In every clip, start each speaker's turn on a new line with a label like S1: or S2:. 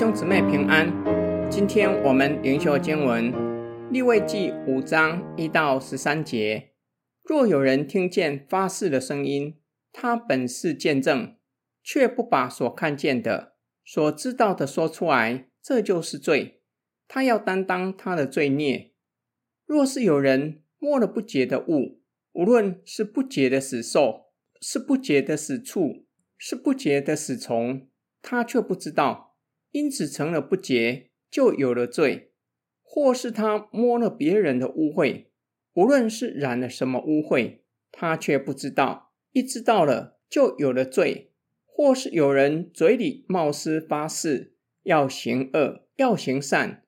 S1: 兄姊妹平安，今天我们灵修经文利未记五章一到十三节。若有人听见发誓的声音，他本是见证，却不把所看见的、所知道的说出来，这就是罪。他要担当他的罪孽。若是有人摸了不洁的物，无论是不洁的死兽，是不洁的死畜，是不洁的死虫，他却不知道。因此成了不洁，就有了罪；或是他摸了别人的污秽，无论是染了什么污秽，他却不知道；一知道了，就有了罪；或是有人嘴里冒失发誓，要行恶，要行善，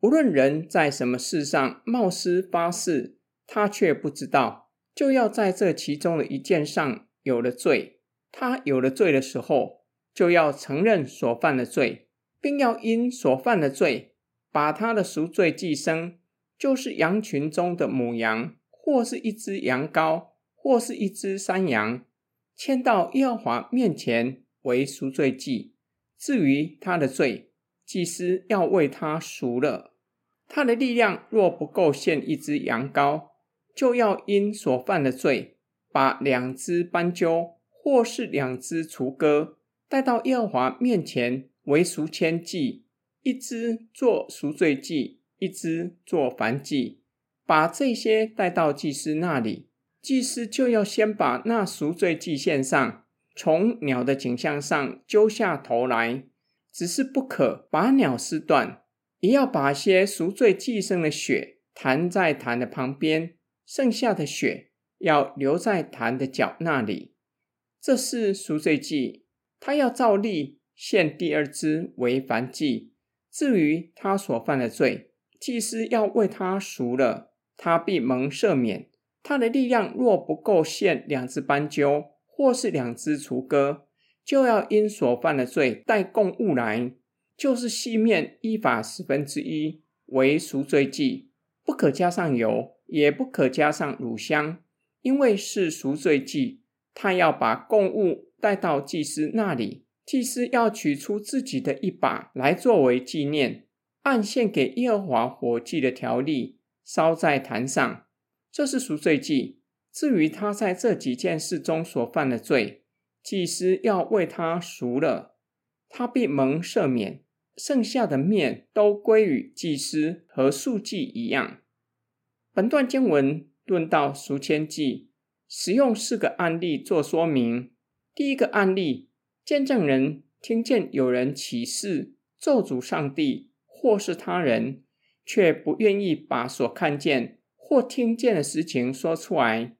S1: 无论人在什么事上冒失发誓，他却不知道，就要在这其中的一件上有了罪。他有了罪的时候，就要承认所犯的罪。并要因所犯的罪，把他的赎罪祭牲，就是羊群中的母羊，或是一只羊羔，或是一只山羊，牵到耶和华面前为赎罪祭。至于他的罪，祭司要为他赎了。他的力量若不够献一只羊羔，就要因所犯的罪，把两只斑鸠，或是两只雏鸽，带到耶和华面前。为赎愆祭，一只做赎罪祭，一只做燔祭，把这些带到祭司那里。祭司就要先把那赎罪祭献上，从鸟的颈项上揪下头来，只是不可把鸟撕断，也要把些赎罪祭牲的血弹在坛的旁边，剩下的血要留在坛的角那里。这是赎罪祭，他要照例。献第二只为燔祭。至于他所犯的罪，祭司要为他赎了，他必蒙赦免。他的力量若不够献两只斑鸠，或是两只雏鸽，就要因所犯的罪带供物来，就是细面依法十分之一为赎罪祭，不可加上油，也不可加上乳香，因为是赎罪祭。他要把供物带到祭司那里。祭司要取出自己的一把来作为纪念，按献给耶和华火祭的条例烧在坛上，这是赎罪祭。至于他在这几件事中所犯的罪，祭司要为他赎了，他必蒙赦免。剩下的面都归于祭司，和素祭一样。本段经文论到赎愆祭，使用四个案例做说明。第一个案例。见证人听见有人起誓咒诅上帝或是他人，却不愿意把所看见或听见的事情说出来，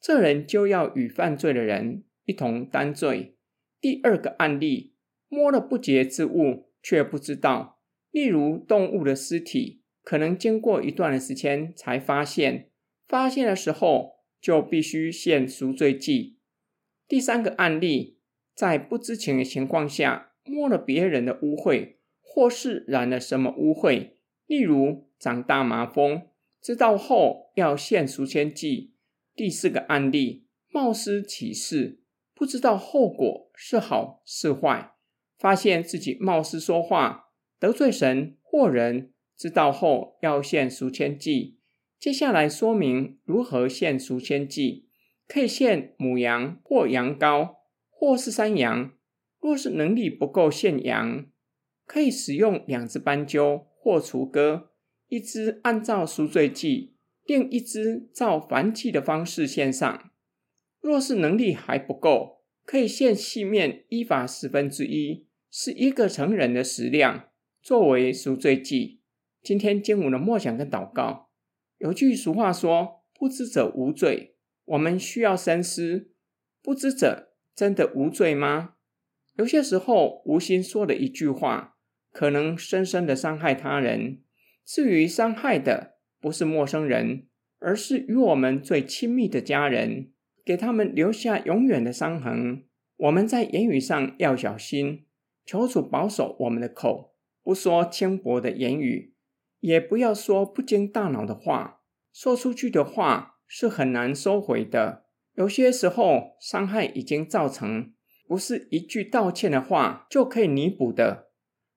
S1: 这人就要与犯罪的人一同担罪。第二个案例，摸了不洁之物却不知道，例如动物的尸体，可能经过一段的时间才发现，发现的时候就必须献赎罪祭。第三个案例。在不知情的情况下摸了别人的污秽，或是染了什么污秽，例如长大麻风，知道后要献赎愆祭。第四个案例，冒失起誓，不知道后果是好是坏，发现自己冒失说话得罪神或人，知道后要献赎愆祭。接下来说明如何献赎愆祭，可以献母羊或羊羔。或是山羊，若是能力不够献羊，可以使用两只斑鸠或雏鸽，一只按照赎罪祭，另一只照燔祭的方式献上。若是能力还不够，可以献细面依法十分之一，是一个成人的食量，作为赎罪祭。今天经文的默想跟祷告，有句俗话说：“不知者无罪。”我们需要深思，不知者。真的无罪吗？有些时候，无心说的一句话，可能深深的伤害他人。至于伤害的不是陌生人，而是与我们最亲密的家人，给他们留下永远的伤痕。我们在言语上要小心，求主保守我们的口，不说轻薄的言语，也不要说不经大脑的话。说出去的话是很难收回的。有些时候，伤害已经造成，不是一句道歉的话就可以弥补的。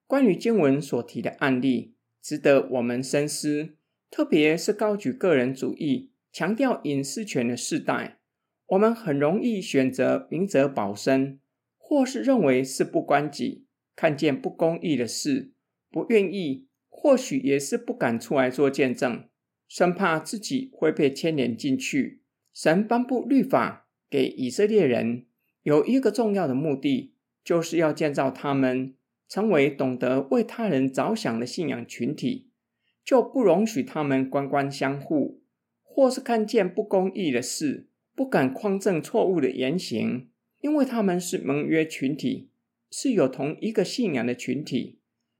S1: 关于经文所提的案例，值得我们深思。特别是高举个人主义、强调隐私权的世代，我们很容易选择明哲保身，或是认为事不关己，看见不公义的事，不愿意，或许也是不敢出来做见证，生怕自己会被牵连进去。神颁布律法给以色列人，有一个重要的目的，就是要建造他们成为懂得为他人着想的信仰群体，就不容许他们官官相护，或是看见不公义的事，不敢匡正错误的言行，因为他们是盟约群体，是有同一个信仰的群体。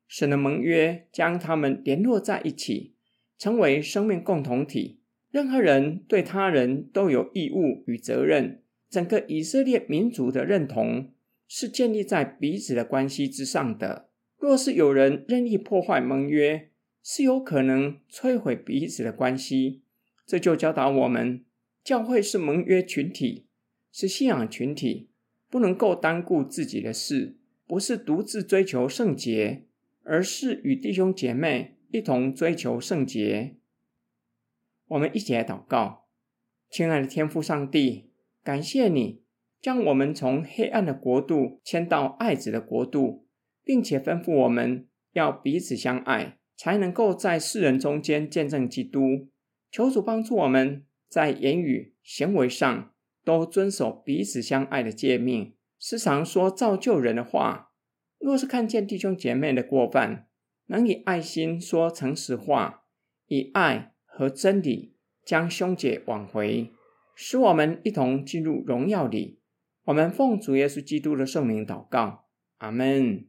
S1: 神的盟约将他们联络在一起，成为生命共同体。任何人对他人都有义务与责任。整个以色列民族的认同是建立在彼此的关系之上的。若是有人任意破坏盟约，是有可能摧毁彼此的关系。这就教导我们，教会是盟约群体，是信仰群体，不能够单顾自己的事，不是独自追求圣洁。而是与弟兄姐妹一同追求圣洁。我们一起来祷告，亲爱的天父上帝，感谢你将我们从黑暗的国度迁到爱子的国度，并且吩咐我们要彼此相爱，才能够在世人中间见证基督。求主帮助我们在言语行为上都遵守彼此相爱的诫命，时常说造就人的话。若是看见弟兄姐妹的过犯，能以爱心说诚实话，以爱和真理将凶姐挽回使我们一同进入荣耀里。我们奉主耶稣基督的圣名祷告阿门。